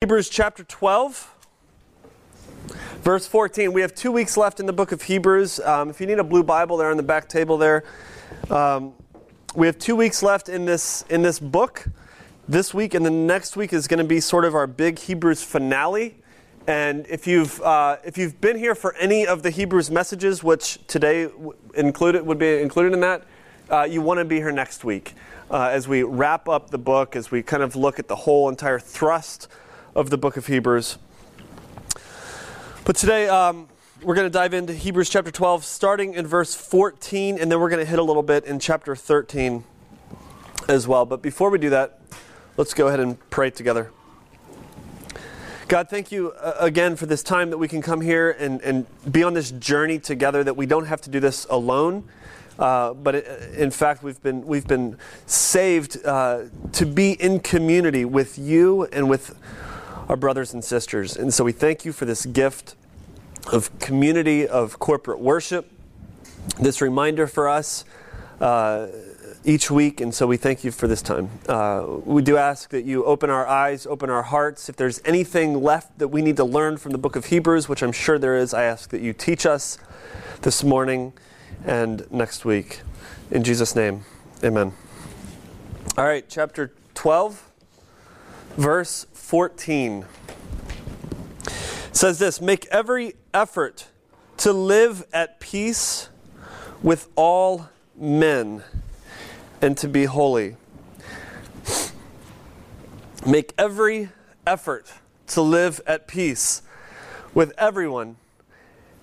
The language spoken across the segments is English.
Hebrews chapter 12, verse 14. We have two weeks left in the book of Hebrews. Um, if you need a blue Bible, they're on the back table there. Um, we have two weeks left in this in this book. This week and the next week is going to be sort of our big Hebrews finale. And if you've uh, if you've been here for any of the Hebrews messages, which today w- included would be included in that, uh, you want to be here next week uh, as we wrap up the book, as we kind of look at the whole entire thrust of the book of Hebrews. But today, um, we're going to dive into Hebrews chapter 12, starting in verse 14, and then we're going to hit a little bit in chapter 13 as well. But before we do that, let's go ahead and pray together. God, thank you uh, again for this time that we can come here and, and be on this journey together, that we don't have to do this alone. Uh, but it, in fact, we've been, we've been saved uh, to be in community with you and with our brothers and sisters. And so we thank you for this gift of community, of corporate worship, this reminder for us uh, each week. And so we thank you for this time. Uh, we do ask that you open our eyes, open our hearts. If there's anything left that we need to learn from the book of Hebrews, which I'm sure there is, I ask that you teach us this morning and next week. In Jesus' name, amen. All right, chapter 12, verse 14 says this Make every effort to live at peace with all men and to be holy. Make every effort to live at peace with everyone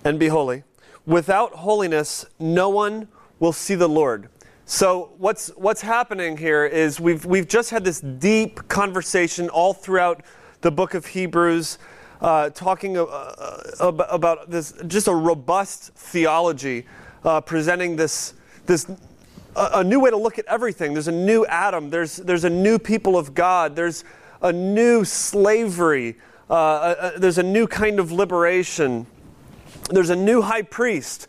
and be holy. Without holiness, no one will see the Lord. So what's what's happening here is we've we've just had this deep conversation all throughout the book of Hebrews, uh, talking uh, about this just a robust theology, uh, presenting this this a, new way to look at everything. There's a new Adam. There's there's a new people of God. There's a new slavery. Uh, a, there's a new kind of liberation. There's a new high priest,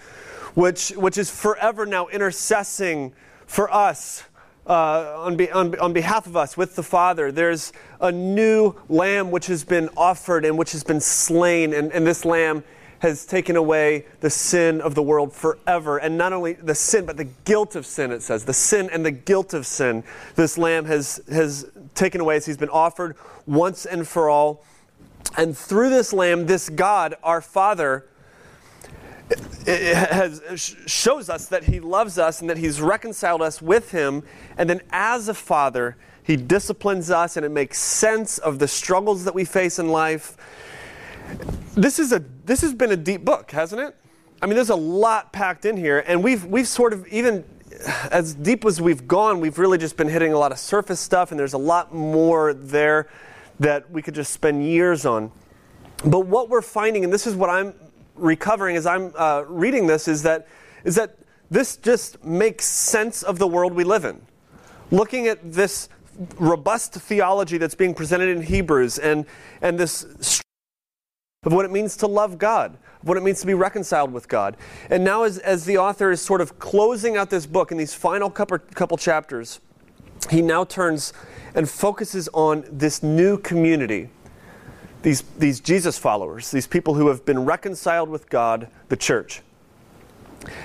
which which is forever now intercessing for us, uh, on, be, on, on behalf of us with the Father. There's a new lamb which has been offered and which has been slain, and, and this lamb has taken away the sin of the world forever. And not only the sin, but the guilt of sin, it says. The sin and the guilt of sin. This lamb has, has taken away as he's been offered once and for all. And through this lamb, this God, our Father, has, shows us that he loves us and that he's reconciled us with him. And then, as a father, he disciplines us and it makes sense of the struggles that we face in life. This, is a, this has been a deep book, hasn't it? I mean, there's a lot packed in here, and we've, we've sort of, even as deep as we've gone, we've really just been hitting a lot of surface stuff, and there's a lot more there that we could just spend years on. But what we're finding, and this is what I'm recovering as I'm uh, reading this is that, is that this just makes sense of the world we live in. Looking at this robust theology that's being presented in Hebrews and, and this of what it means to love God, of what it means to be reconciled with God. And now, as, as the author is sort of closing out this book in these final couple, couple chapters, he now turns and focuses on this new community these, these Jesus followers, these people who have been reconciled with God, the church.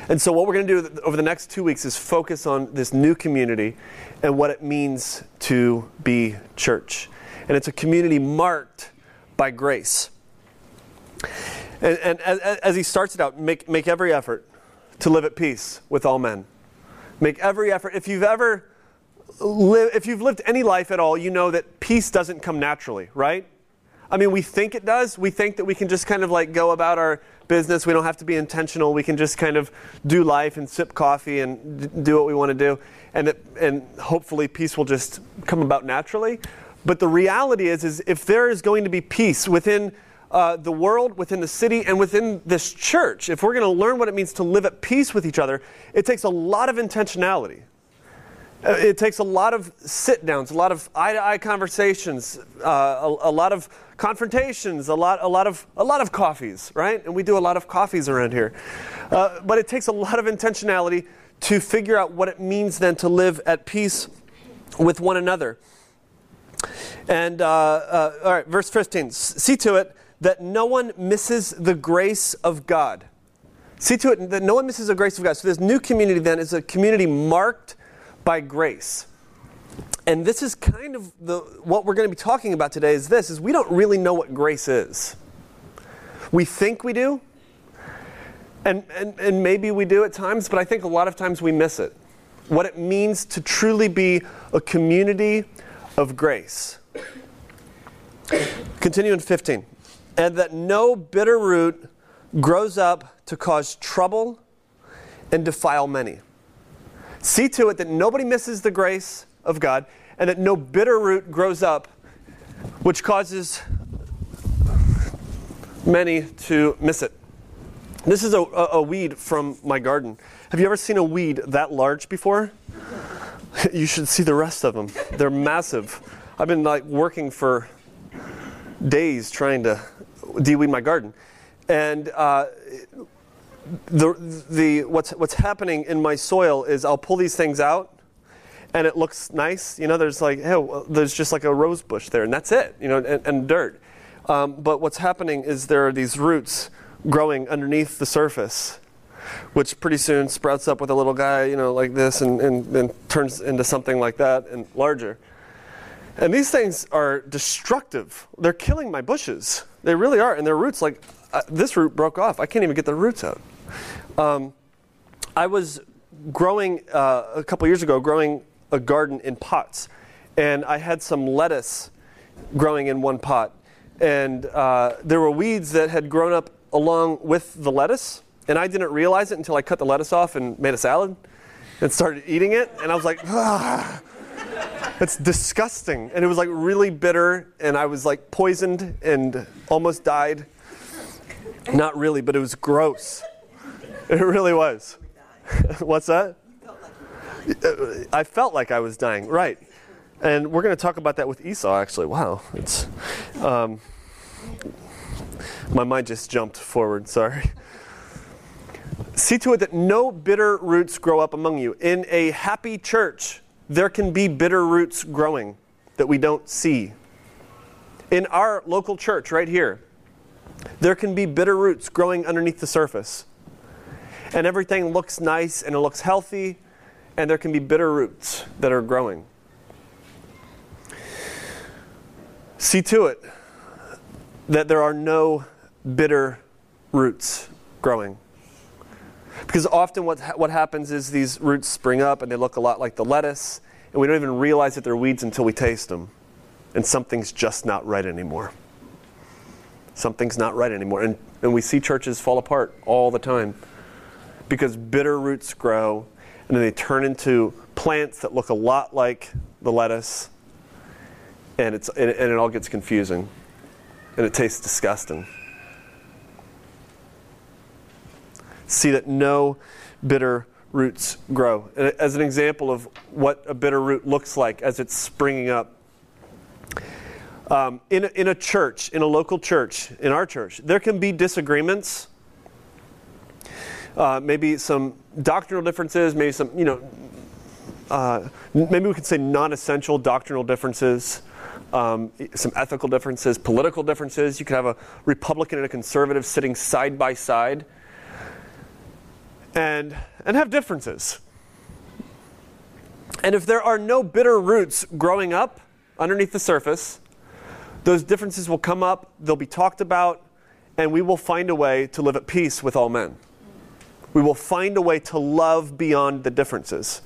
And so, what we're going to do over the next two weeks is focus on this new community and what it means to be church. And it's a community marked by grace. And, and as, as, he starts it out, make, make every effort to live at peace with all men. Make every effort. If you've ever lived, if you've lived any life at all, you know that peace doesn't come naturally, right? I mean, we think it does. We think that we can just kind of like go about our business. We don't have to be intentional. We can just kind of do life and sip coffee and d- do what we want to do. And, it, and hopefully peace will just come about naturally. But the reality is, is if there is going to be peace within uh, the world, within the city, and within this church, if we're going to learn what it means to live at peace with each other, it takes a lot of intentionality. Uh, it takes a lot of sit downs, a lot of eye to eye conversations, uh, a, a, lot of confrontations, a lot, a, lot of, a lot of coffees, right? And we do a lot of coffees around here. Uh, but it takes a lot of intentionality to figure out what it means then to live at peace with one another. And, uh, uh, all right, verse 15. See to it that no one misses the grace of God. See to it that no one misses the grace of God. So, this new community then is a community marked by grace. And this is kind of the, what we're going to be talking about today is this is we don't really know what grace is. We think we do, and, and, and maybe we do at times, but I think a lot of times we miss it. What it means to truly be a community of grace. Continue in 15. And that no bitter root grows up to cause trouble and defile many. See to it that nobody misses the grace of God and that no bitter root grows up, which causes many to miss it. This is a, a, a, weed from my garden. Have you ever seen a weed that large before? you should see the rest of them. They're massive. I've been like working for days trying to de-weed my garden, and uh, the the what's what's happening in my soil is I'll pull these things out, and it looks nice. You know, there's like hey, there's just like a rose bush there, and that's it. You know, and, and dirt. Um, but what's happening is there are these roots growing underneath the surface, which pretty soon sprouts up with a little guy, you know, like this, and, and, and turns into something like that and larger. And these things are destructive. They're killing my bushes. They really are. And their roots, like uh, this root broke off. I can't even get the roots out. Um, I was growing uh, a couple years ago, growing a garden in pots, and I had some lettuce growing in one pot and uh, there were weeds that had grown up along with the lettuce, and I didn't realize it until I cut the lettuce off and made a salad and started eating it, and I was like, ah, it's disgusting. And it was like really bitter, and I was like poisoned and almost died. Not really, but it was gross. It really was. What's that? I felt like I was dying, right. And we're going to talk about that with Esau, actually. Wow. It's. Um, my mind just jumped forward, sorry. See to it that no bitter roots grow up among you. In a happy church, there can be bitter roots growing that we don't see. In our local church, right here, there can be bitter roots growing underneath the surface. And everything looks nice and it looks healthy, and there can be bitter roots that are growing. See to it that there are no bitter roots growing. Because often what, what happens is these roots spring up and they look a lot like the lettuce, and we don't even realize that they're weeds until we taste them. And something's just not right anymore. Something's not right anymore. And, and we see churches fall apart all the time because bitter roots grow and then they turn into plants that look a lot like the lettuce, and, it's, and, and it all gets confusing and it tastes disgusting. See that no bitter roots grow. As an example of what a bitter root looks like as it's springing up. Um, in, a, in a church, in a local church, in our church, there can be disagreements. Uh, maybe some doctrinal differences, maybe some, you know, uh, maybe we could say non essential doctrinal differences um, some ethical differences, political differences. You could have a Republican and a conservative sitting side by side and, and have differences. And if there are no bitter roots growing up underneath the surface, those differences will come up, they'll be talked about, and we will find a way to live at peace with all men. We will find a way to love beyond the differences.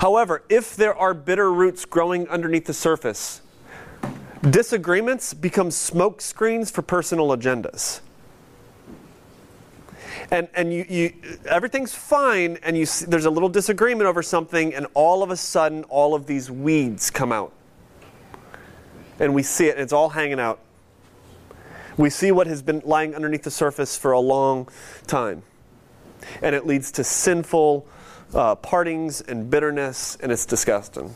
However, if there are bitter roots growing underneath the surface, Disagreements become smoke screens for personal agendas. And, and you, you, everything's fine, and you see, there's a little disagreement over something, and all of a sudden, all of these weeds come out. And we see it, and it's all hanging out. We see what has been lying underneath the surface for a long time. And it leads to sinful uh, partings and bitterness, and it's disgusting.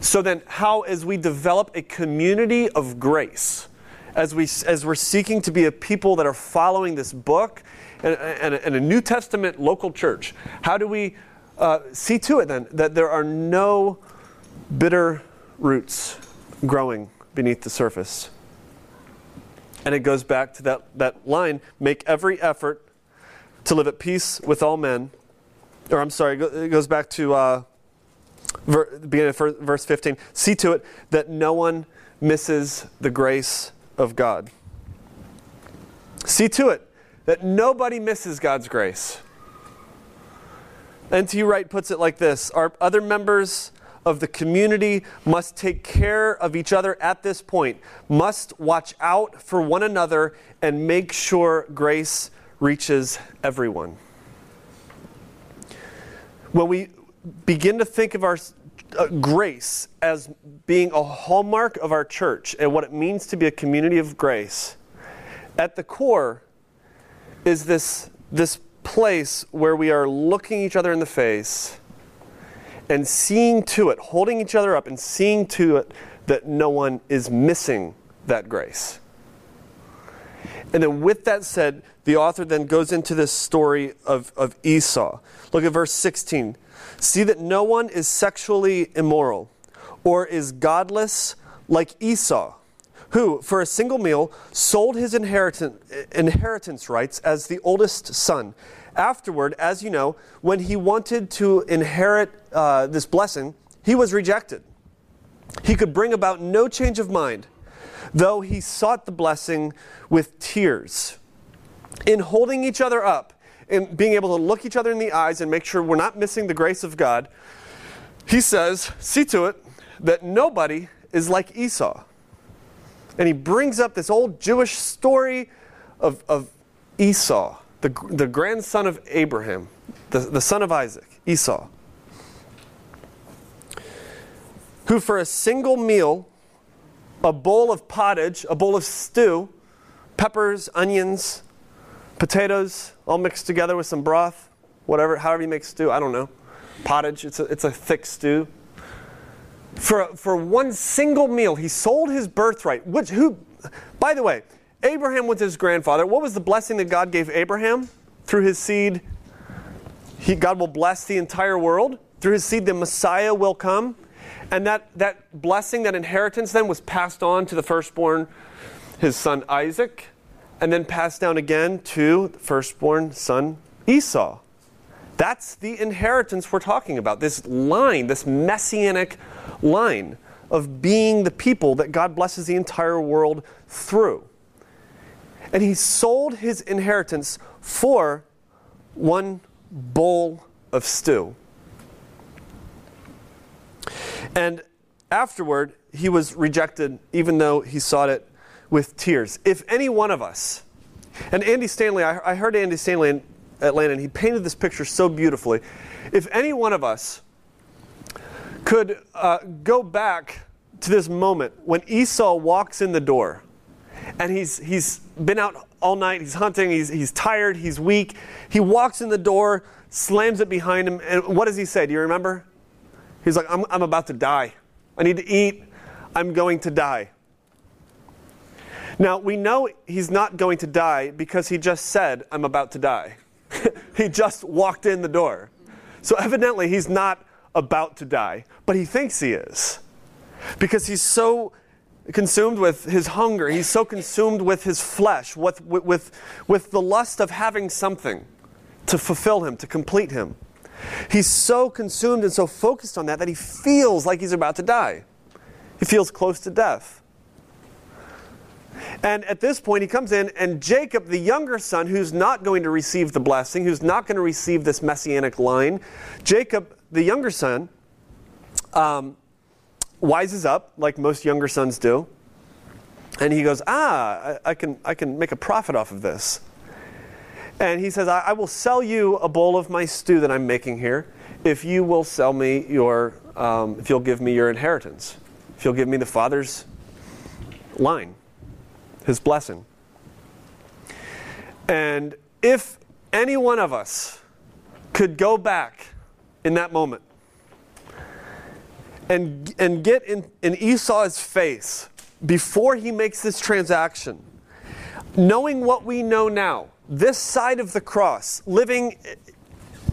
So then, how, as we develop a community of grace, as, we, as we're seeking to be a people that are following this book and, and, and a New Testament local church, how do we uh, see to it then that there are no bitter roots growing beneath the surface. And it goes back to that, that line make every effort to live at peace with all men. Or I'm sorry, it goes back to uh, ver, beginning of verse 15. See to it that no one misses the grace of God. See to it that nobody misses God's grace. N.T. Wright puts it like this Our other members of the community must take care of each other at this point, must watch out for one another, and make sure grace reaches everyone. When we begin to think of our uh, grace as being a hallmark of our church and what it means to be a community of grace, at the core is this, this place where we are looking each other in the face and seeing to it, holding each other up and seeing to it that no one is missing that grace. And then, with that said, the author then goes into this story of, of Esau. Look at verse 16. See that no one is sexually immoral or is godless like Esau, who, for a single meal, sold his inheritance, inheritance rights as the oldest son. Afterward, as you know, when he wanted to inherit uh, this blessing, he was rejected. He could bring about no change of mind, though he sought the blessing with tears. In holding each other up, in being able to look each other in the eyes and make sure we're not missing the grace of God, he says, See to it that nobody is like Esau. And he brings up this old Jewish story of, of Esau, the, the grandson of Abraham, the, the son of Isaac, Esau, who for a single meal, a bowl of pottage, a bowl of stew, peppers, onions, potatoes all mixed together with some broth, whatever, however you make stew, I don't know. Pottage, it's a, it's a thick stew. For, for one single meal, he sold his birthright, which, who, by the way, Abraham was his grandfather. What was the blessing that God gave Abraham? Through his seed, he, God will bless the entire world. Through his seed, the Messiah will come. And that, that blessing, that inheritance, then was passed on to the firstborn, his son Isaac and then passed down again to the firstborn son Esau. That's the inheritance we're talking about. This line, this messianic line of being the people that God blesses the entire world through. And he sold his inheritance for one bowl of stew. And afterward, he was rejected, even though he sought it with tears. If any one of us, and Andy Stanley, I, I heard Andy Stanley in Atlanta, and he painted this picture so beautifully. If any one of us could uh, go back to this moment when Esau walks in the door, and he's, he's been out all night, he's hunting, he's, he's tired, he's weak. He walks in the door, slams it behind him, and what does he say? Do you remember? He's like, I'm, I'm about to die. I need to eat. I'm going to die. Now, we know he's not going to die because he just said, I'm about to die. he just walked in the door. So, evidently, he's not about to die, but he thinks he is. Because he's so consumed with his hunger, he's so consumed with his flesh, with, with, with, with the lust of having something to fulfill him, to complete him. He's so consumed and so focused on that that he feels like he's about to die. He feels close to death. And at this point, he comes in, and Jacob, the younger son, who's not going to receive the blessing, who's not going to receive this messianic line, Jacob, the younger son, um, wises up like most younger sons do. And he goes, Ah, I, I, can, I can make a profit off of this. And he says, I, I, will sell you a bowl of my stew that I'm making here if you will sell me your, um, if you'll give me your inheritance, if you'll give me the father's line his blessing. And if any one of us could go back in that moment and, and get in, in Esau's face before he makes this transaction, knowing what we know now, this side of the cross, living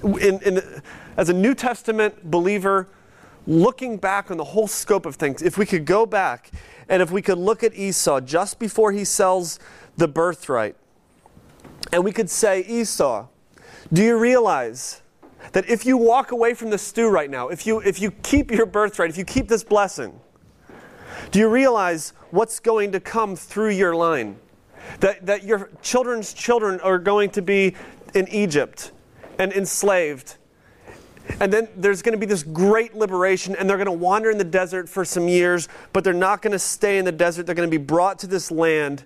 in, in, as a New Testament believer, looking back on the whole scope of things, if we could go back and if we could look at Esau just before he sells the birthright, and we could say, Esau, do you realize that if you walk away from the stew right now, if you, if you keep your birthright, if you keep this blessing, do you realize what's going to come through your line? That, that your children's children are going to be in Egypt and enslaved. And then there's going to be this great liberation, and they're going to wander in the desert for some years, but they're not going to stay in the desert. They're going to be brought to this land.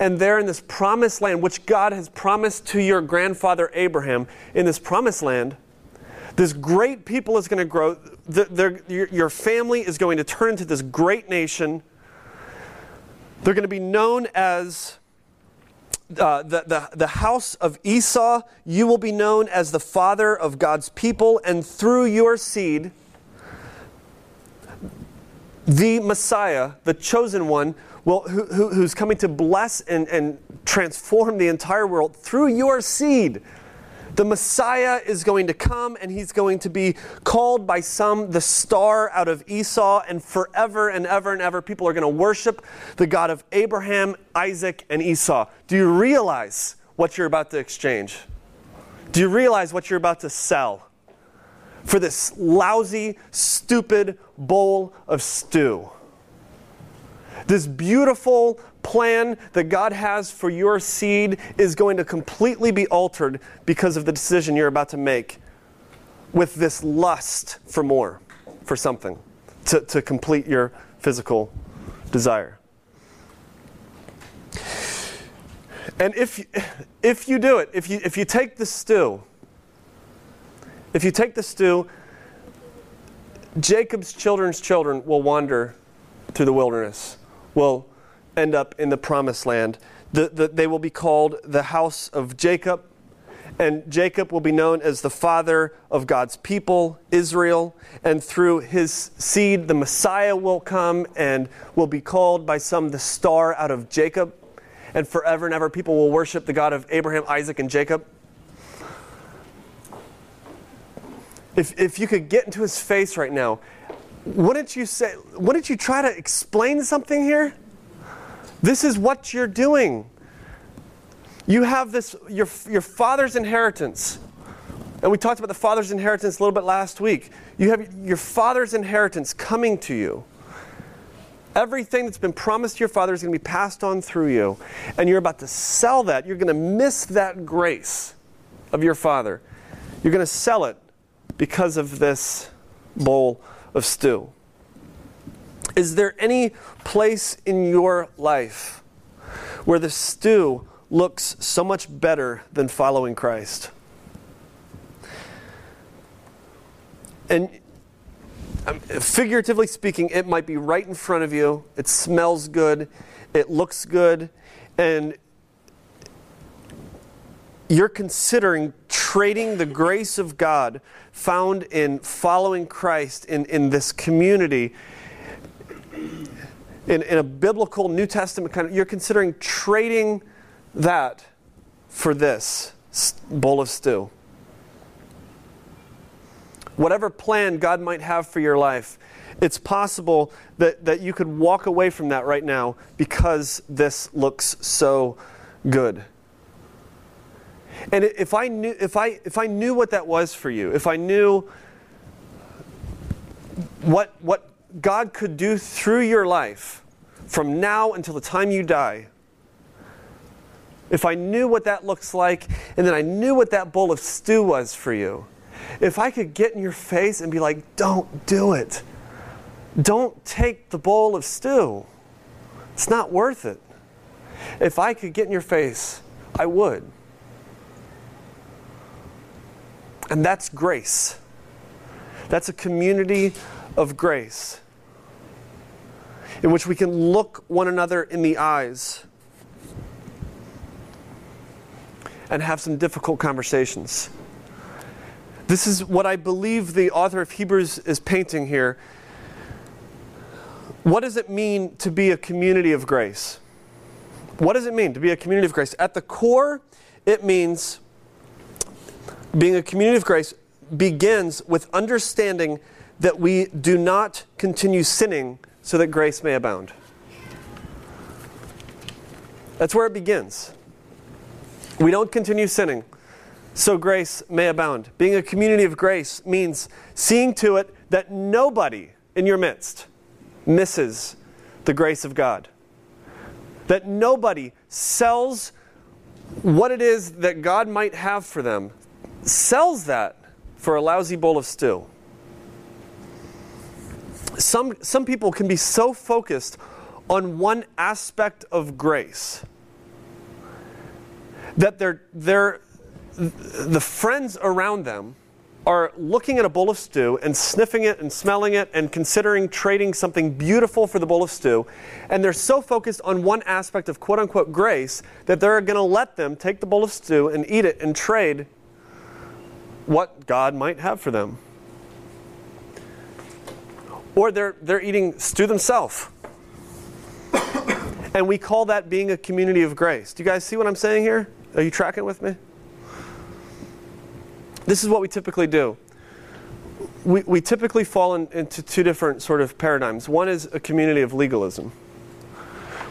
And they're in this promised land, which God has promised to your grandfather Abraham. In this promised land, this great people is going to grow. Your family is going to turn into this great nation. They're going to be known as uh, the, the, the house of Esau. You will be known as the father of God's people, and through your seed, the Messiah, the chosen one, will, who, who, who's coming to bless and, and transform the entire world through your seed the Messiah is going to come and he's going to be called by some the star out of Esau, and forever and ever and ever people are going to worship the God of Abraham, Isaac, and Esau. Do you realize what you're about to exchange? Do you realize what you're about to sell for this lousy, stupid bowl of stew? This beautiful plan that God has for your seed is going to completely be altered because of the decision you're about to make with this lust for more, for something, to, to complete your physical desire. And if, if you do it, if you, if you take the stew, if you take the stew, Jacob's children's children will wander through the wilderness, will end up in the promised land. The, the, they will be called the house of Jacob, and Jacob will be known as the father of God's people, Israel. And through his seed, the Messiah will come and will be called by some the star out of Jacob. And forever and ever, people will worship the God of Abraham, Isaac, and Jacob. If, if you could get into his face right now, wouldn't you say, wouldn't you try to explain something here? This is what you're doing. You have this, your, your father's inheritance. And we talked about the father's inheritance a little bit last week. You have your father's inheritance coming to you. Everything that's been promised to your father is going to be passed on through you. And you're about to sell that. You're going to miss that grace of your father. You're going to sell it because of this bowl of stew. Is there any place in your life where the stew looks so much better than following Christ? And um, figuratively speaking, it might be right in front of you. It smells good. It looks good. And you're considering trading the grace of God found in following Christ in, in this community in, in a biblical New Testament kind of, you're considering trading that for this bowl of stew. Whatever plan God might have for your life, it's possible that, that you could walk away from that right now because this looks so good. And if I knew, if I, if I knew what that was for you, if I knew what, what God could do through your life from now until the time you die, if I knew what that looks like, and then I knew what that bowl of stew was for you, if I could get in your face and be like, don't do it, don't take the bowl of stew, it's not worth it. If I could get in your face, I would. And that's grace. That's a community of grace in which we can look one another in the eyes and have some difficult conversations. This is what I believe the author of Hebrews is painting here. What does it mean to be a community of grace? What does it mean to be a community of grace? At the core, it means being a community of grace begins with understanding that we do not continue sinning so that grace may abound. That's where it begins. We don't continue sinning so grace may abound. Being a community of grace means seeing to it that nobody in your midst misses the grace of God. That nobody sells what it is that God might have for them, sells that for a lousy bowl of stew. Some, some people can be so focused on one aspect of grace that they're, they're, the friends around them are looking at a bowl of stew and sniffing it and smelling it and considering trading something beautiful for the bowl of stew. And they're so focused on one aspect of quote unquote grace that they're going to let them take the bowl of stew and eat it and trade what God might have for them. Or they're, they're eating stew themselves. and we call that being a community of grace. Do you guys see what I'm saying here? Are you tracking with me? This is what we typically do. We, we typically fall in, into two different sort of paradigms. One is a community of legalism,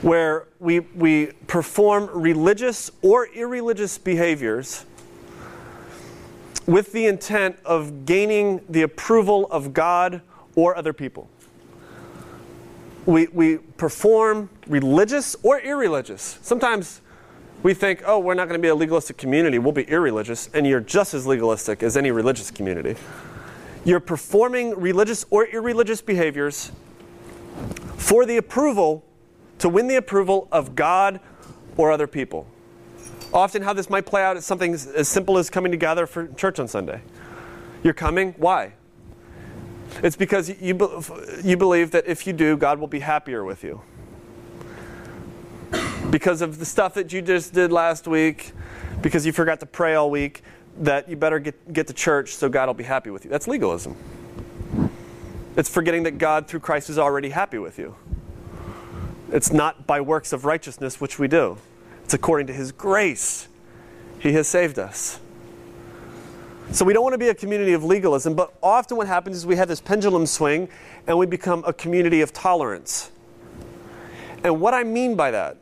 where we, we perform religious or irreligious behaviors with the intent of gaining the approval of God or other people. We, we perform religious or irreligious. Sometimes we think, oh, we're not going to be a legalistic community, we'll be irreligious, and you're just as legalistic as any religious community. You're performing religious or irreligious behaviors for the approval, to win the approval of God or other people. Often, how this might play out is something as simple as coming together for church on Sunday. You're coming, why? It's because you, you believe that if you do, God will be happier with you because of the stuff that you just did last week, because you forgot to pray all week, that you better get, get to church so God will be happy with you. That's legalism. It's forgetting that God, through Christ, is already happy with you. It's not by works of righteousness which we do, it's according to His grace. He has saved us. So we don't want to be a community of legalism, but often what happens is we have this pendulum swing and we become a community of tolerance. And what I mean by that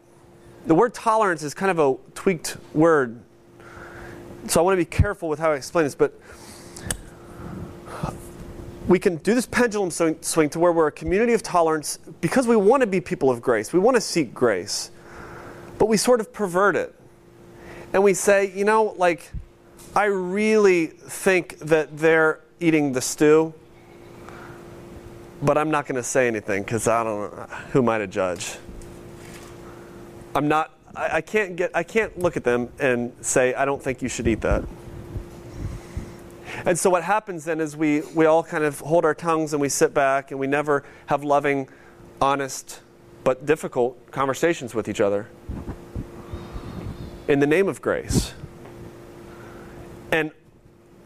the word tolerance is kind of a tweaked word. So I want to be careful with how I explain this, but we can do this pendulum swing to where we're a community of tolerance because we want to be people of grace. We want to seek grace. But we sort of pervert it. And we say, you know, like, I really think that they're eating the stew, but I'm not going to say anything because I don't know. Who am I to judge? I'm not, I, I, can't get, I can't look at them and say, I don't think you should eat that. And so what happens then is we, we all kind of hold our tongues and we sit back and we never have loving, honest, but difficult conversations with each other in the name of grace. And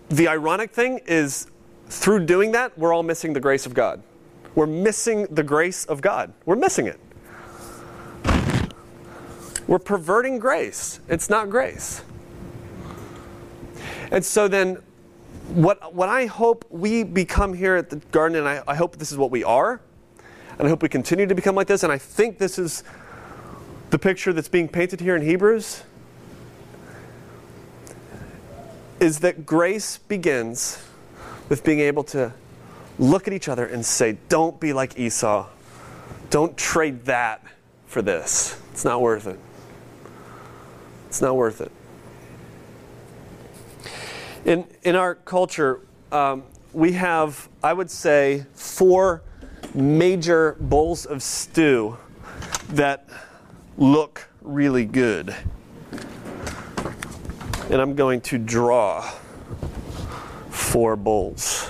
the ironic thing is, through doing that, we're all missing the grace of God. We're missing the grace of God. We're missing it. We're perverting grace. It's not grace. And so then, what, what I hope we become here at the garden, and I, I hope this is what we are, and I hope we continue to become like this, and I think this is the picture that's being painted here in Hebrews, is that grace begins with being able to look at each other and say, Don't be like Esau. Don't trade that for this. It's not worth it. It's not worth it. In, in our culture, um, we have, I would say, four major bowls of stew that look really good. And I'm going to draw four bowls.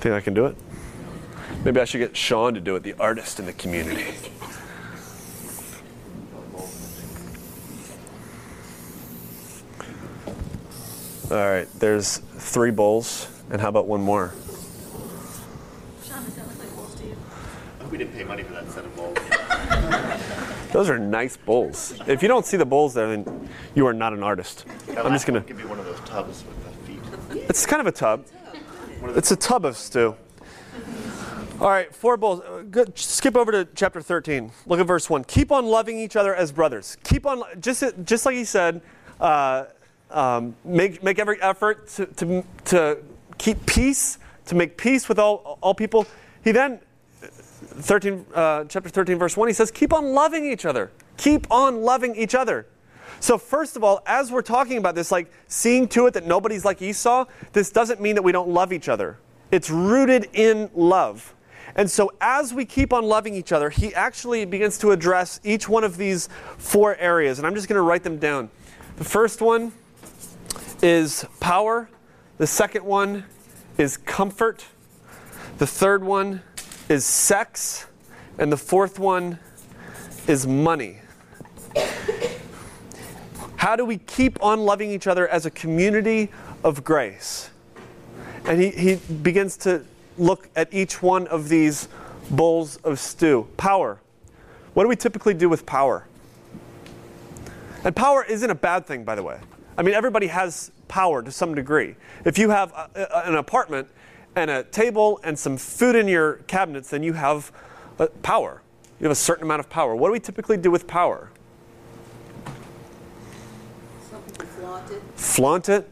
Think I can do it? Maybe I should get Sean to do it, the artist in the community. All right, there's three bowls, and how about one more? Sean, does that look like bowls to you? We didn't pay money for that set of bowls. Those are nice bowls. If you don't see the bowls there, then you are not an artist. I'm just gonna give you one of those tubs with the feet. It's kind of a tub. It's a tub of stew. All right, four bowls. Uh, good. Skip over to chapter 13. Look at verse 1. Keep on loving each other as brothers. Keep on, just, just like he said, uh, um, make, make every effort to, to, to keep peace, to make peace with all, all people. He then, 13, uh, chapter 13, verse 1, he says, keep on loving each other. Keep on loving each other. So, first of all, as we're talking about this, like seeing to it that nobody's like Esau, this doesn't mean that we don't love each other. It's rooted in love. And so, as we keep on loving each other, he actually begins to address each one of these four areas. And I'm just going to write them down. The first one is power, the second one is comfort, the third one is sex, and the fourth one is money. How do we keep on loving each other as a community of grace? And he, he begins to look at each one of these bowls of stew. Power. What do we typically do with power? And power isn't a bad thing, by the way. I mean, everybody has power to some degree. If you have a, a, an apartment and a table and some food in your cabinets, then you have uh, power. You have a certain amount of power. What do we typically do with power? Flaunt it. Flaunt it.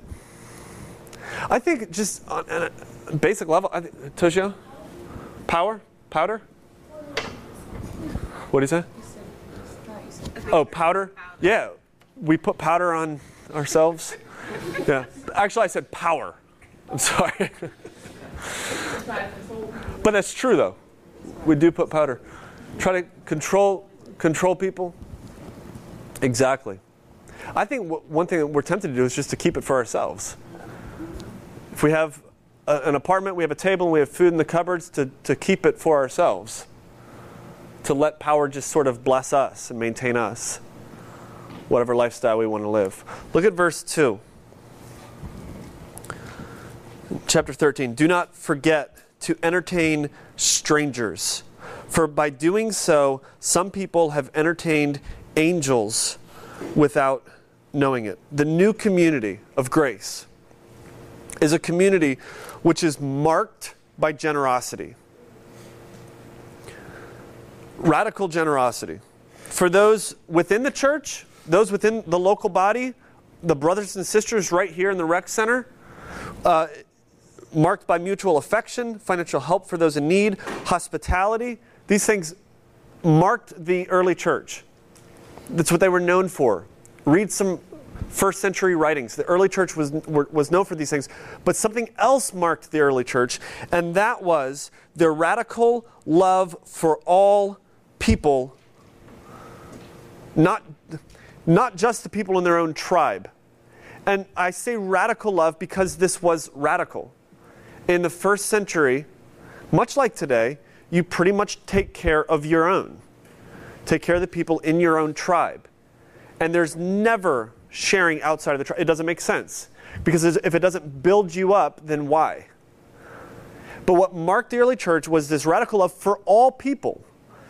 I think just on, a basic level, I think, Toshio? Power? Powder? What do you say? Oh, powder? Yeah. We put powder on ourselves. Yeah. Actually, I said power. I'm sorry. but that's true, though. We do put powder. Try to control control people. Exactly. I think one thing that we're tempted to do is just to keep it for ourselves. If we have a, an apartment, we have a table, and we have food in the cupboards to, to keep it for ourselves, to let power just sort of bless us and maintain us, whatever lifestyle we want to live. Look at verse 2. Chapter 13. Do not forget to entertain strangers, for by doing so, some people have entertained angels without knowing it. The new community of grace is a community which is marked by generosity. Radical generosity. For those within the church, those within the local body, the brothers and sisters right here in the rec center, uh, marked by mutual affection, financial help for those in need, hospitality. These things marked the early church. That's what they were known for. Read some first century writings. The early church was, was known for these things. But something else marked the early church, and that was their radical love for all people, not, not just the people in their own tribe. And I say radical love because this was radical. In the first century, much like today, you pretty much take care of your own. Take care of the people in your own tribe. And there's never sharing outside of the tribe. It doesn't make sense. Because if it doesn't build you up, then why? But what marked the early church was this radical love for all people.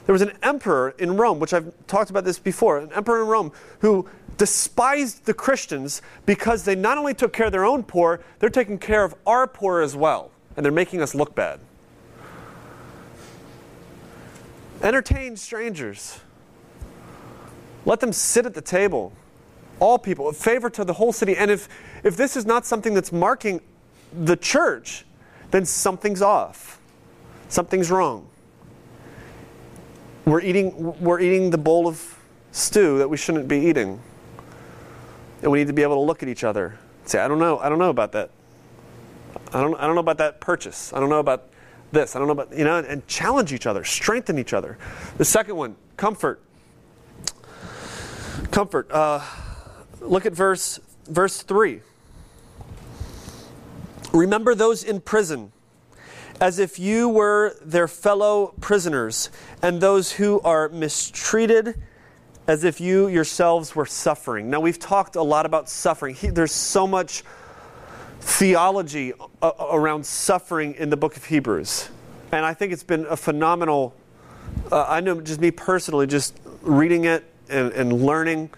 There was an emperor in Rome, which I've talked about this before, an emperor in Rome who despised the Christians because they not only took care of their own poor, they're taking care of our poor as well. And they're making us look bad. Entertain strangers. Let them sit at the table all people, a favor to the whole city. And if, if this is not something that's marking the church, then something's off. Something's wrong. We're eating, we're eating the bowl of stew that we shouldn't be eating. And we need to be able to look at each other say, I don't know, I don't know about that. I don't, I don't know about that purchase. I don't know about this. I don't know about, you know, and challenge each other, strengthen each other. The second one, comfort. Comfort. Uh, Look at verse, verse 3. Remember those in prison as if you were their fellow prisoners, and those who are mistreated as if you yourselves were suffering. Now, we've talked a lot about suffering. He, there's so much theology a- around suffering in the book of Hebrews. And I think it's been a phenomenal, uh, I know just me personally, just reading it and, and learning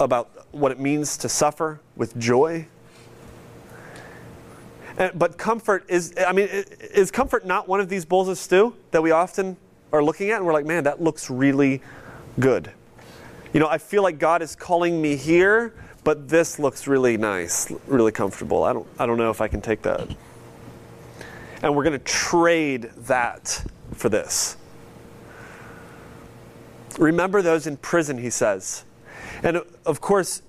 about what it means to suffer with joy. And, but comfort is, I mean, is comfort not one of these bowls of stew that we often are looking at and we're like, man, that looks really good? You know, I feel like God is calling me here, but this looks really nice, really comfortable. I don't, I don't know if I can take that. And we're going to trade that for this. Remember those in prison, he says. And of course,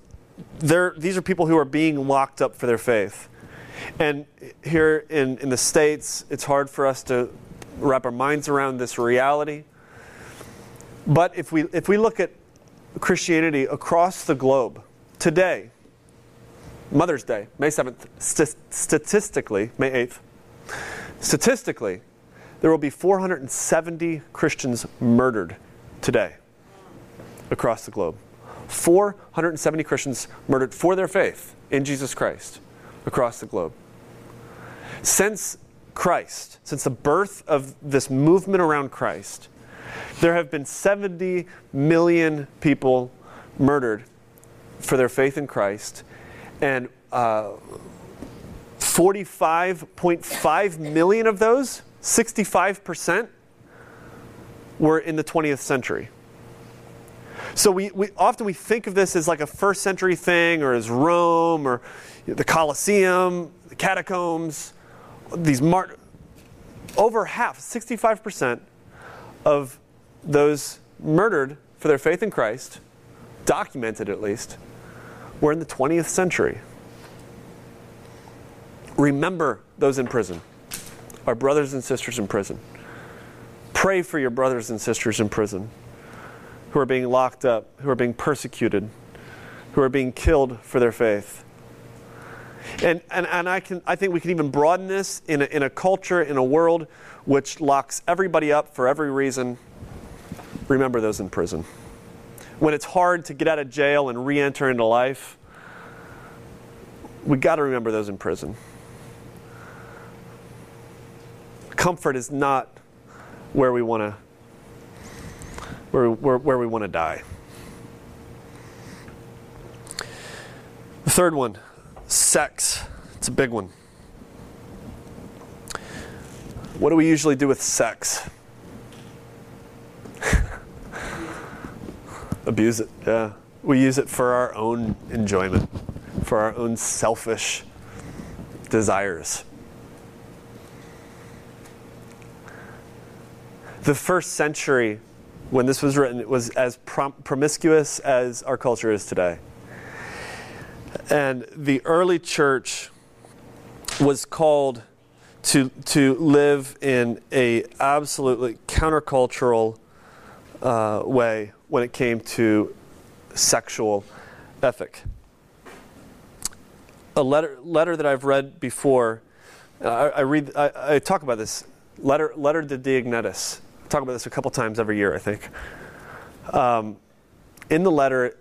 these are people who are being locked up for their faith. And here in, in the States, it's hard for us to wrap our minds around this reality. But if we, if we look at Christianity across the globe, today, Mother's Day, May 7th, st- statistically, May 8th, statistically, there will be 470 Christians murdered today across the globe. 470 Christians murdered for their faith in Jesus Christ across the globe. Since Christ, since the birth of this movement around Christ, there have been 70 million people murdered for their faith in Christ, and uh, 45.5 million of those, 65%, were in the 20th century. So we, we often we think of this as like a first century thing or as Rome or the Colosseum, the catacombs, these mart over half, 65% of those murdered for their faith in Christ, documented at least, were in the 20th century. Remember those in prison, our brothers and sisters in prison. Pray for your brothers and sisters in prison who are being locked up, who are being persecuted, who are being killed for their faith. And, and, and I, can, I think we can even broaden this in a, in a culture, in a world which locks everybody up for every reason. Remember those in prison. When it's hard to get out of jail and re enter into life, we've got to remember those in prison. Comfort is not where we want to where, where, where we want to die. The third one, sex. It's a big one. What do we usually do with sex? Abuse it, yeah. We use it for our own enjoyment, for our own selfish desires. The first century when this was written, it was as prom- promiscuous as our culture is today. And the early church was called to, to live in a absolutely countercultural uh, way when it came to sexual ethic. A letter, letter that I've read before, I, I read, I, I, talk about this letter, letter to Diognetus talk about this a couple times every year, I think. Um, in the letter,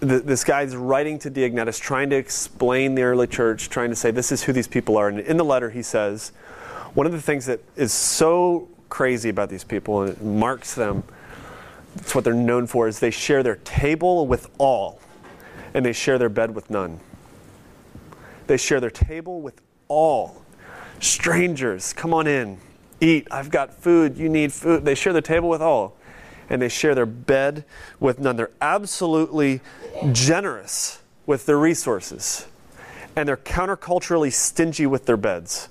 the, this guy's writing to Diognetus, trying to explain the early church, trying to say this is who these people are. And in the letter, he says, one of the things that is so crazy about these people and it marks them, it's what they're known for, is they share their table with all, and they share their bed with none. They share their table with all. Strangers, come on in eat. I've got food. You need food. They share the table with all, and they share their bed with none. They're absolutely generous with their resources, and they're counterculturally stingy with their beds.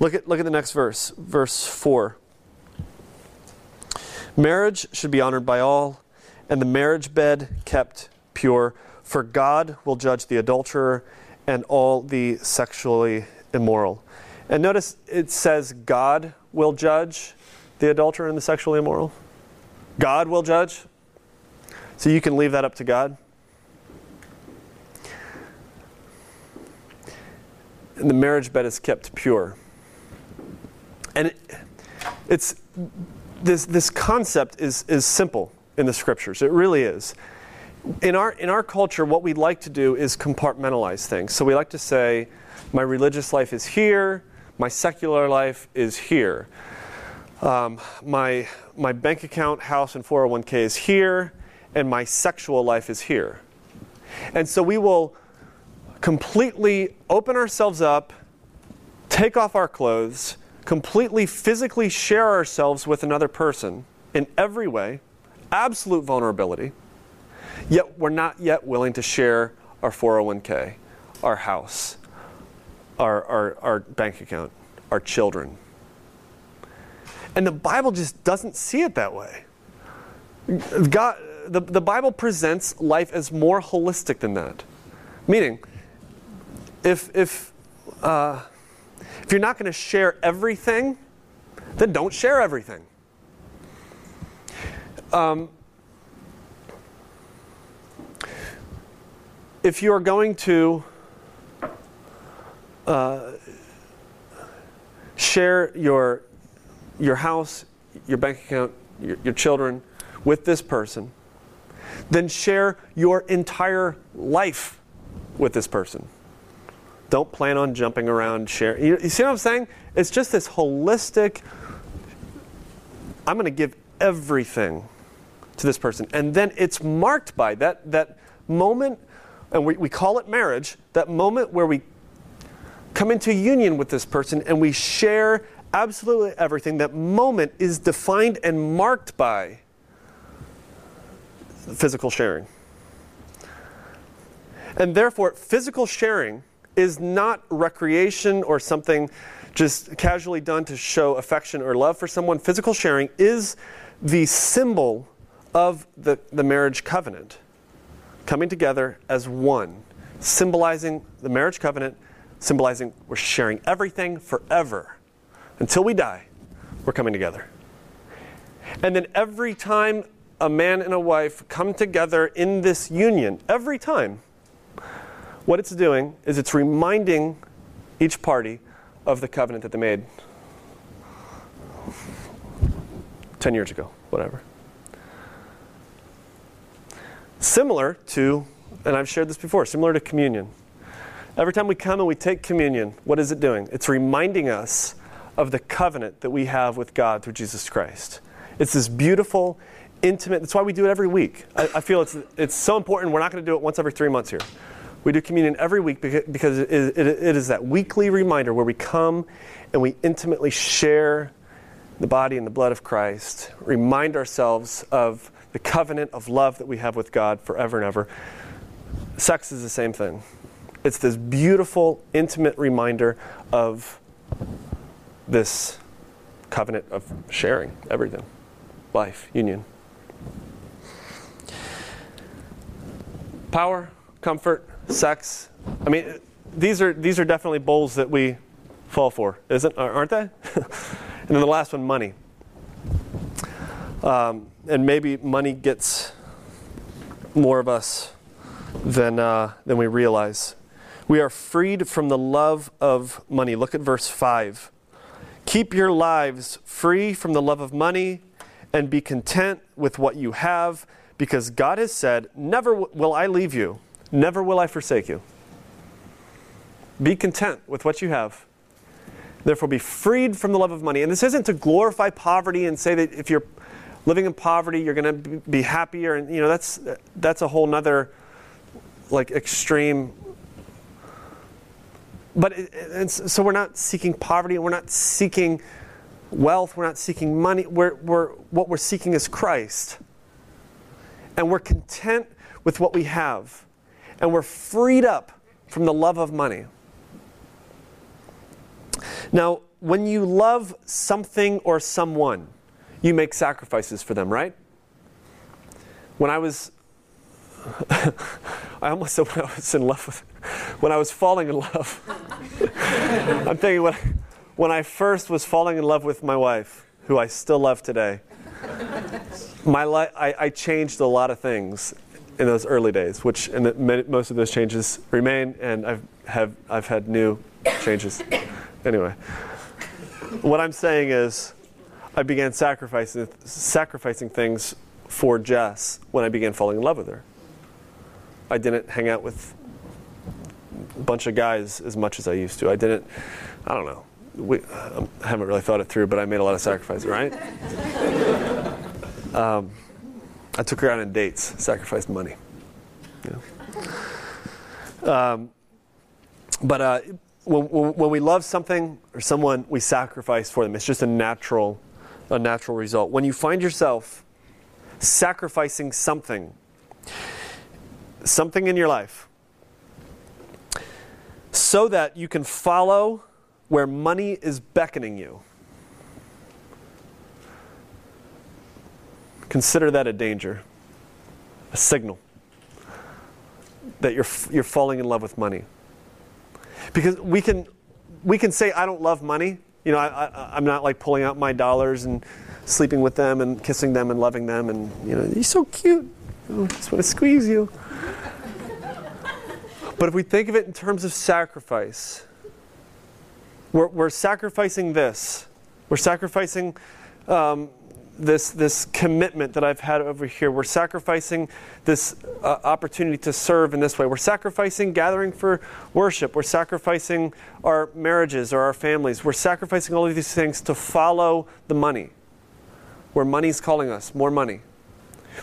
Look at, look at the next verse, verse 4. Marriage should be honored by all, and the marriage bed kept pure, for God will judge the adulterer and all the sexually immoral. And notice it says God will judge the adulterer and the sexually immoral. God will judge. So you can leave that up to God. And the marriage bed is kept pure. And it, it's this this concept is is simple in the scriptures. It really is. In our in our culture, what we like to do is compartmentalize things. So we like to say, my religious life is here, my secular life is here. Um, my, my bank account, house, and 401k is here, and my sexual life is here. And so we will completely open ourselves up, take off our clothes, completely physically share ourselves with another person in every way, absolute vulnerability, yet we're not yet willing to share our 401k, our house, our, our, our bank account, our children. And the Bible just doesn't see it that way. God, the, the Bible presents life as more holistic than that. Meaning, if, if, uh, if you're not going to share everything, then don't share everything. Um, if you're going to uh, share your, your house, your bank account, your, your children with this person, then share your entire life with this person. Don't plan on jumping around, share. You, you see what I'm saying? It's just this holistic. I'm going to give everything to this person, and then it's marked by that that moment, and we, we call it marriage. That moment where we come into union with this person and we share absolutely everything. That moment is defined and marked by physical sharing. And therefore, physical sharing is not recreation or something just casually done to show affection or love for someone. Physical sharing is the symbol of the, the marriage covenant, coming together as one, symbolizing the marriage covenant, symbolizing we're sharing everything forever. Until we die, we're coming together. And then every time a man and a wife come together in this union, every time, what it's doing is it's reminding each party of the covenant that they made 10 years ago, whatever. Similar to, and I've shared this before, similar to communion. Every time we come and we take communion, what is it doing? It's reminding us of the covenant that we have with God through Jesus Christ. It's this beautiful, intimate, that's why we do it every week. I, I feel it's, it's so important. We're not going to do it once every three months here. We do communion every week because it, it, it is that weekly reminder where we come and we intimately share the body and the blood of Christ, remind ourselves of the covenant of love that we have with God forever and ever. Sex is the same thing. It's this beautiful, intimate reminder of this covenant of sharing everything life, union. Power, comfort, sex. I mean, these are, these are definitely bowls that we fall for, isn't, aren't they? and then the last one, money. Um, and maybe money gets more of us than, uh, than we realize. We are freed from the love of money. Look at verse 5. Keep your lives free from the love of money and be content with what you have because God has said, Never will I leave you Never will I forsake you. Be content with what you have. Therefore, be freed from the love of money. And this isn't to glorify poverty and say that if you're living in poverty, you're going to be happier. And, you know, that's, that's a whole nother, like, extreme. But it, so we're not seeking poverty, we're not seeking wealth, we're not seeking money. We're, we're, what we're seeking is Christ. And we're content with what we have and we're freed up from the love of money. Now, when you love something or someone, you make sacrifices for them, right? When I was, I almost said when I was in love with, when I was falling in love. I'm thinking when, when I first was falling in love with my wife, who I still love today, my life, I, I changed a lot of things in those early days, which and the, most of those changes remain, and I've have I've had new changes. anyway, what I'm saying is, I began sacrificing sacrificing things for Jess when I began falling in love with her. I didn't hang out with a bunch of guys as much as I used to. I didn't. I don't know. We, I haven't really thought it through, but I made a lot of sacrifices, right? Um, I took her out on dates, sacrificed money. Yeah. Um, but uh, when, when we love something or someone, we sacrifice for them. It's just a natural, a natural result. When you find yourself sacrificing something, something in your life, so that you can follow where money is beckoning you. Consider that a danger, a signal that you're, you're falling in love with money. Because we can, we can say, I don't love money. You know, I, I'm not like pulling out my dollars and sleeping with them and kissing them and loving them and, you know, you're so cute. I just want to squeeze you. But if we think of it in terms of sacrifice, we're, we're sacrificing this. We're sacrificing um, this, this commitment that I've had over here. We're sacrificing this uh, opportunity to serve in this way. We're sacrificing gathering for worship. We're sacrificing our marriages or our families. We're sacrificing all of these things to follow the money, where money's calling us, more money.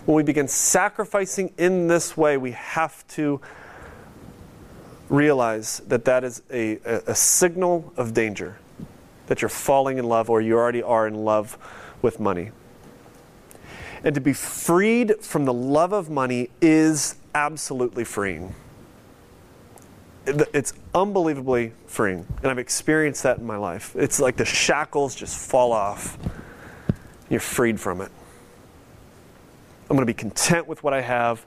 When we begin sacrificing in this way, we have to realize that that is a, a, signal of danger, that you're falling in love or you already are in love with money. And to be freed from the love of money is absolutely freeing. It's unbelievably freeing. And I've experienced that in my life. It's like the shackles just fall off. You're freed from it. I'm going to be content with what I have.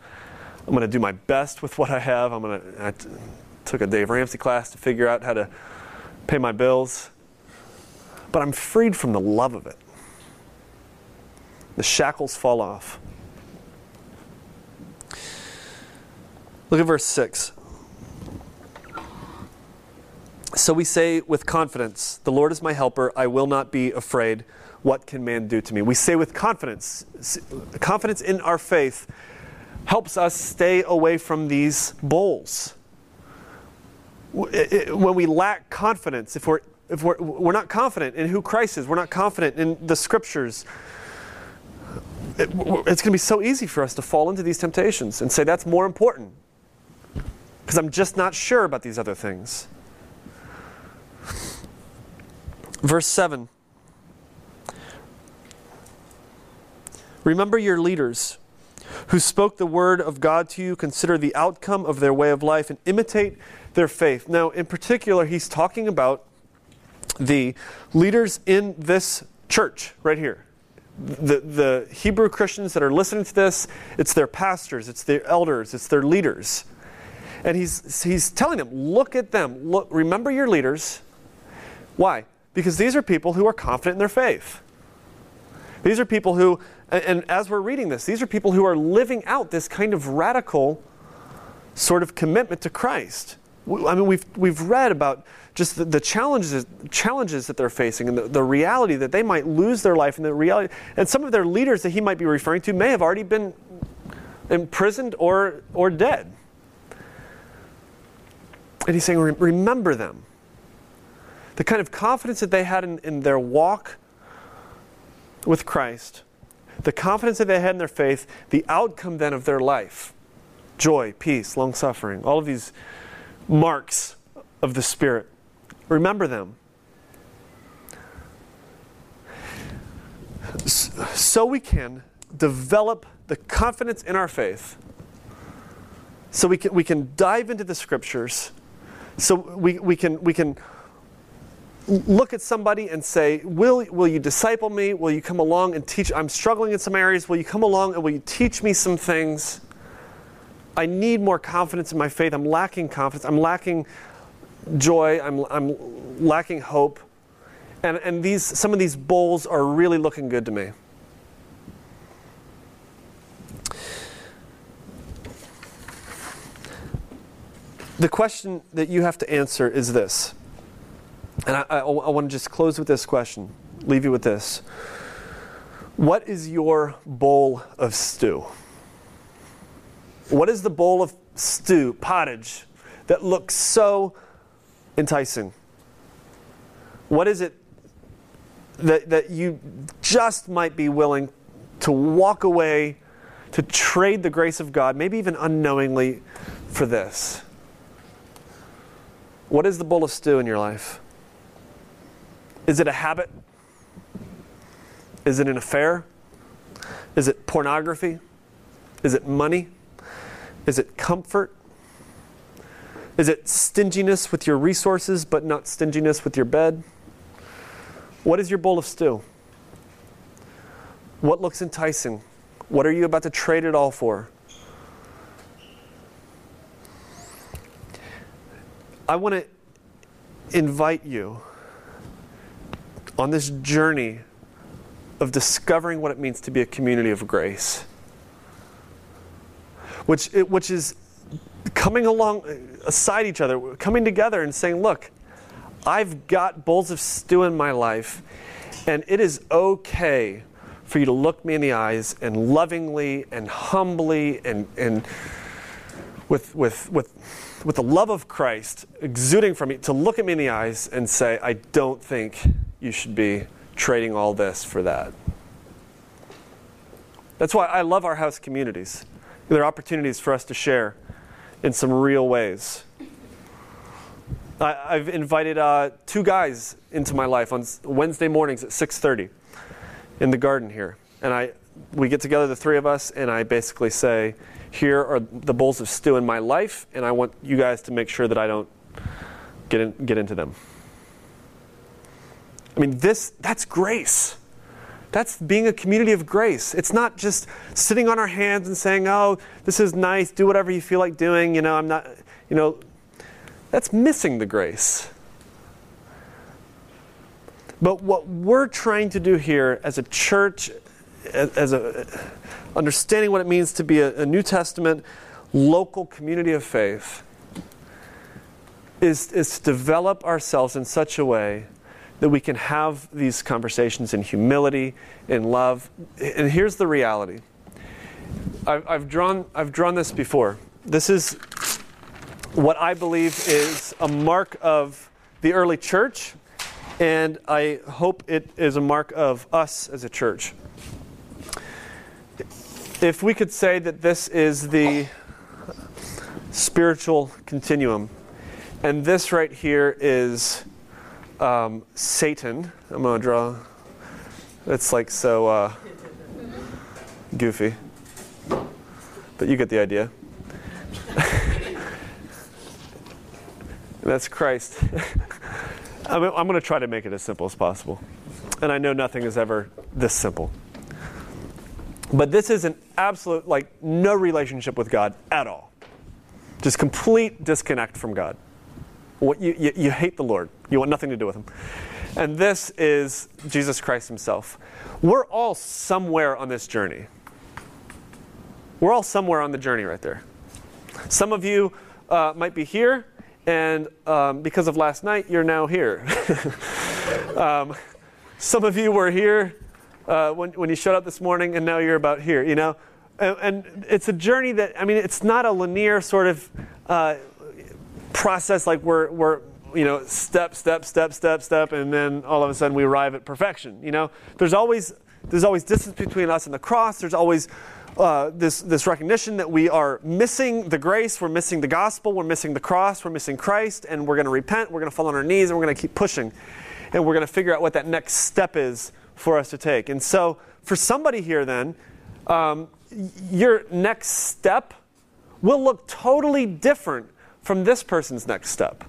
I'm going to do my best with what I have. I'm going to. I took a Dave Ramsey class to figure out how to pay my bills. But I'm freed from the love of it. The shackles fall off. Look at verse 6. So we say with confidence, The Lord is my helper, I will not be afraid. What can man do to me? We say with confidence, confidence in our faith helps us stay away from these bowls. When we lack confidence, if we're if we're, we're not confident in who Christ is, we're not confident in the scriptures, it, it's going to be so easy for us to fall into these temptations and say that's more important because I'm just not sure about these other things. Verse 7 Remember your leaders who spoke the word of God to you, consider the outcome of their way of life, and imitate their faith. Now, in particular, he's talking about the leaders in this church right here the, the Hebrew Christians that are listening to this, it's their pastors, it's their elders, it's their leaders. And he's, he's telling them, look at them. Look, remember your leaders. Why? Because these are people who are confident in their faith. These are people who, and, as we're reading this, these are people who are living out this kind of radical sort of commitment to Christ. I mean, we've, we've read about just the, the, challenges, challenges that they're facing and the, the reality that they might lose their life and the reality. And some of their leaders that he might be referring to may have already been imprisoned or, or dead. And he's saying, remember them. The kind of confidence that they had in, in their walk with Christ, the confidence that they had in their faith, the outcome then of their life joy, peace, long suffering, all of these marks of the Spirit. Remember them. So we can develop the confidence in our faith. So we can, we can dive into the scriptures. So we, we, can, we can look at somebody and say, will, will you disciple me? Will you come along and teach? I'm struggling in some areas. Will you come along and will you teach me some things? I need more confidence in my faith. I'm lacking confidence. I'm lacking joy. I'm, I'm lacking hope. And, and these, some of these bowls are really looking good to me. The question that you have to answer is this. And I, I, I want to just close with this question, leave you with this. What is your bowl of stew? What is the bowl of stew, pottage, that looks so enticing? What is it that, that you just might be willing to walk away, to trade the grace of God, maybe even unknowingly, for this? What is the bowl of stew in your life? Is it a habit? Is it an affair? Is it pornography? Is it money? Is it comfort? Is it stinginess with your resources but not stinginess with your bed? What is your bowl of stew? What looks enticing? What are you about to trade it all for? I want to invite you on this journey of discovering what it means to be a community of grace, which, which is coming along aside each other, coming together and saying, Look, I've got bowls of stew in my life, and it is okay for you to look me in the eyes and lovingly and humbly and, and with, with, with with the love of Christ exuding from me, to look at me in the eyes and say, I don't think you should be trading all this for that. That's why I love our house communities. There are opportunities for us to share in some real ways. I, have invited uh, two guys into my life on Wednesday mornings at 6:30 in the garden here, and I we get together, the three of us, and I basically say, here are the bowls of stew in my life, and I want you guys to make sure that I don't get, in, get into them. I mean, this, that's grace. That's being a community of grace. It's not just sitting on our hands and saying, oh, this is nice, do whatever you feel like doing. You know, I'm not, you know, that's missing the grace. But what we're trying to do here as a church, as a understanding what it means to be a, a New Testament local community of faith is, is to develop ourselves in such a way that we can have these conversations in humility, in love. And here's the reality I've, I've, drawn, I've drawn this before. This is what I believe is a mark of the early church, and I hope it is a mark of us as a church if we could say that this is the spiritual continuum, and this right here is um, Satan. I'm going to draw. It's like so uh, goofy, but you get the idea. that's Christ. I'm, I'm going to try to make it as simple as possible. And I know nothing is ever this simple. But this is an absolute, like, no relationship with God at all. Just complete disconnect from God. What, you, you, you hate the Lord, you want nothing to do with Him. And this is Jesus Christ Himself. We're all somewhere on this journey. We're all somewhere on the journey right there. Some of you uh, might be here, and um, because of last night, you're now here. um, some of you were here uh, when, when you showed up this morning and now you're about here, you know? And, and it's a journey that, I mean, it's not a linear sort of uh, process like we're, we're, you know, step, step, step, step, step, and then all of a sudden we arrive at perfection, you know? There's always, there's always distance between us and the cross. There's always uh, this, this recognition that we are missing the grace, we're missing the gospel, we're missing the cross, we're missing Christ, and we're going to repent, we're going to fall on our knees, and we're going to keep pushing. And we're going to figure out what that next step is for us to take. And so, for somebody here, then, um, your next step will look totally different from this person's next step.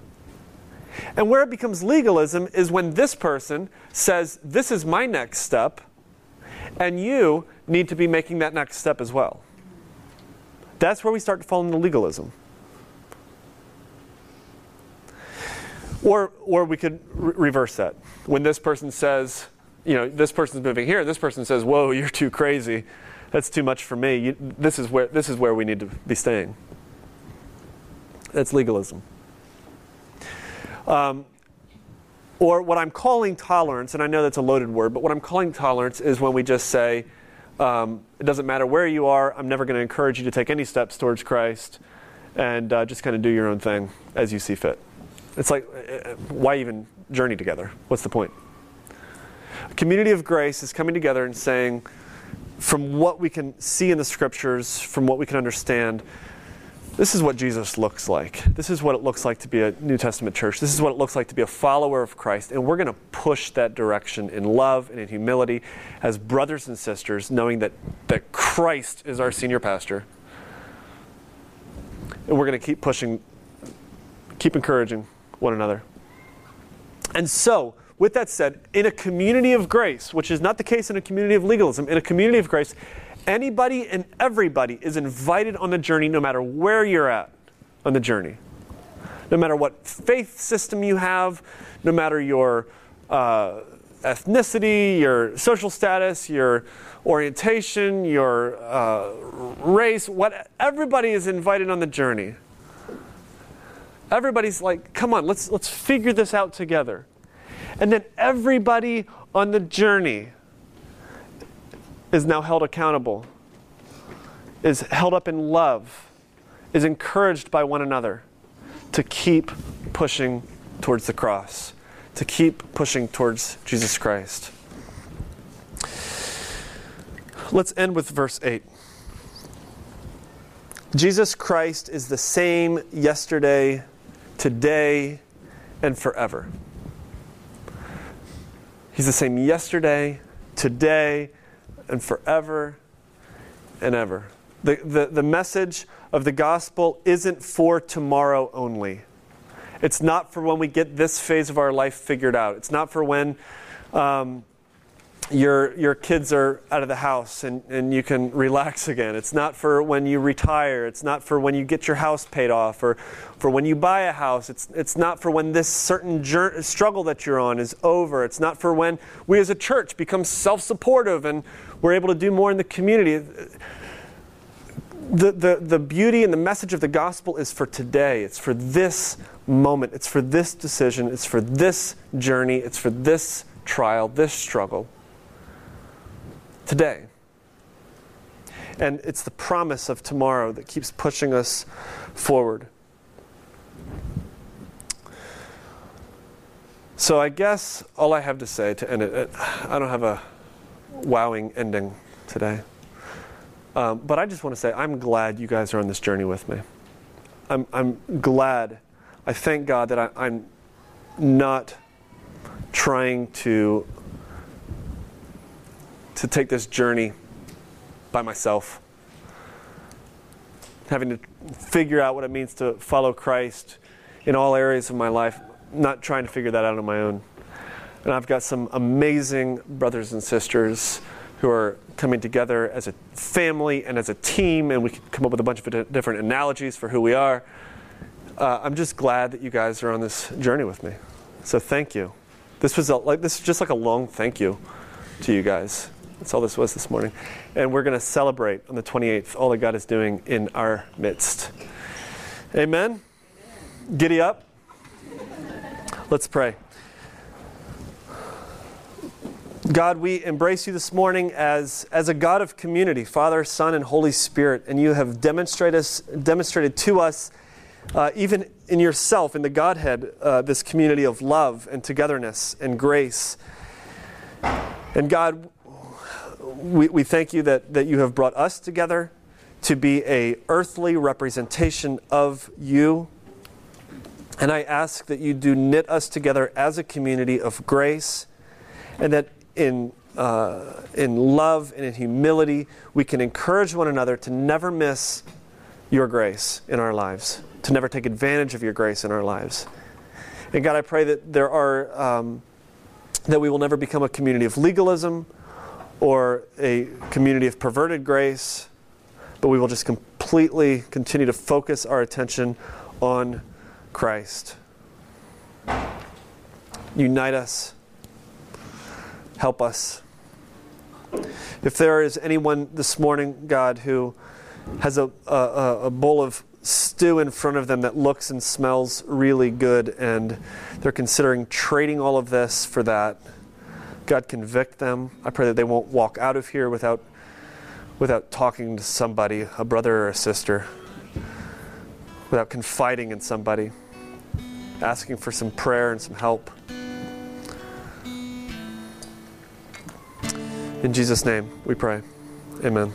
And where it becomes legalism is when this person says, This is my next step, and you need to be making that next step as well. That's where we start to fall into legalism. Or, or we could re- reverse that. When this person says, you know, this person's moving here, this person says, "Whoa, you're too crazy. That's too much for me. You, this is where this is where we need to be staying." That's legalism. Um, or what I'm calling tolerance, and I know that's a loaded word, but what I'm calling tolerance is when we just say, um, "It doesn't matter where you are. I'm never going to encourage you to take any steps towards Christ, and uh, just kind of do your own thing as you see fit." It's like, uh, uh, why even journey together? What's the point? A community of grace is coming together and saying, from what we can see in the scriptures, from what we can understand, this is what Jesus looks like. This is what it looks like to be a New Testament church. This is what it looks like to be a follower of Christ. And we're going to push that direction in love and in humility as brothers and sisters, knowing that, that Christ is our senior pastor. And we're going to keep pushing, keep encouraging one another. And so, with that said, in a community of grace, which is not the case in a community of legalism, in a community of grace, Anybody and everybody is invited on the journey, no matter where you're at on the journey. No matter what faith system you have, no matter your uh, ethnicity, your social status, your orientation, your uh, race, what everybody is invited on the journey. Everybody's like, come on, let's let's figure this out together. And then everybody on the journey is now held accountable, is held up in love, is encouraged by one another to keep pushing towards the cross, to keep pushing towards Jesus Christ. Let's end with verse 8. Jesus Christ is the same yesterday, today, and forever. He's the same yesterday, today, and forever and ever. The, the, the message of the gospel isn't for tomorrow only. It's not for when we get this phase of our life figured out. It's not for when um, your, your kids are out of the house and, and you can relax again. It's not for when you retire. It's not for when you get your house paid off or for when you buy a house. It's, it's not for when this certain jur- struggle that you're on is over. It's not for when we as a church become self supportive and we're able to do more in the community. The, the, the beauty and the message of the gospel is for today. It's for this moment. It's for this decision. It's for this journey. It's for this trial, this struggle today. And it's the promise of tomorrow that keeps pushing us forward. So I guess all I have to say to end it, I don't have a wowing ending today. Um, but I just want to say I'm glad you guys are on this journey with me. I'm, I'm glad. I thank God that I, I'm not trying to to take this journey by myself, having to figure out what it means to follow Christ in all areas of my life, not trying to figure that out on my own. And I've got some amazing brothers and sisters who are coming together as a family and as a team, and we can come up with a bunch of different analogies for who we are. Uh, I'm just glad that you guys are on this journey with me. So thank you. This was a, like this is just like a long thank you to you guys. That's all this was this morning. And we're going to celebrate on the 28th all that God is doing in our midst. Amen? Giddy up. Let's pray. God, we embrace you this morning as, as a God of community, Father, Son, and Holy Spirit. And you have demonstrated, us, demonstrated to us, uh, even in yourself, in the Godhead, uh, this community of love and togetherness and grace. And God, we, we thank you that, that you have brought us together to be a earthly representation of you. And I ask that you do knit us together as a community of grace, and that in, uh, in love and in humility, we can encourage one another to never miss your grace in our lives, to never take advantage of your grace in our lives. And God, I pray that there are, um, that we will never become a community of legalism or a community of perverted grace, but we will just completely continue to focus our attention on Christ. Unite us. Help us. If there is anyone this morning, God, who has a, a, a bowl of stew in front of them that looks and smells really good, and they're considering trading all of this for that, God, convict them. I pray that they won't walk out of here without, without talking to somebody, a brother or a sister, without confiding in somebody, asking for some prayer and some help. In Jesus' name, we pray. Amen.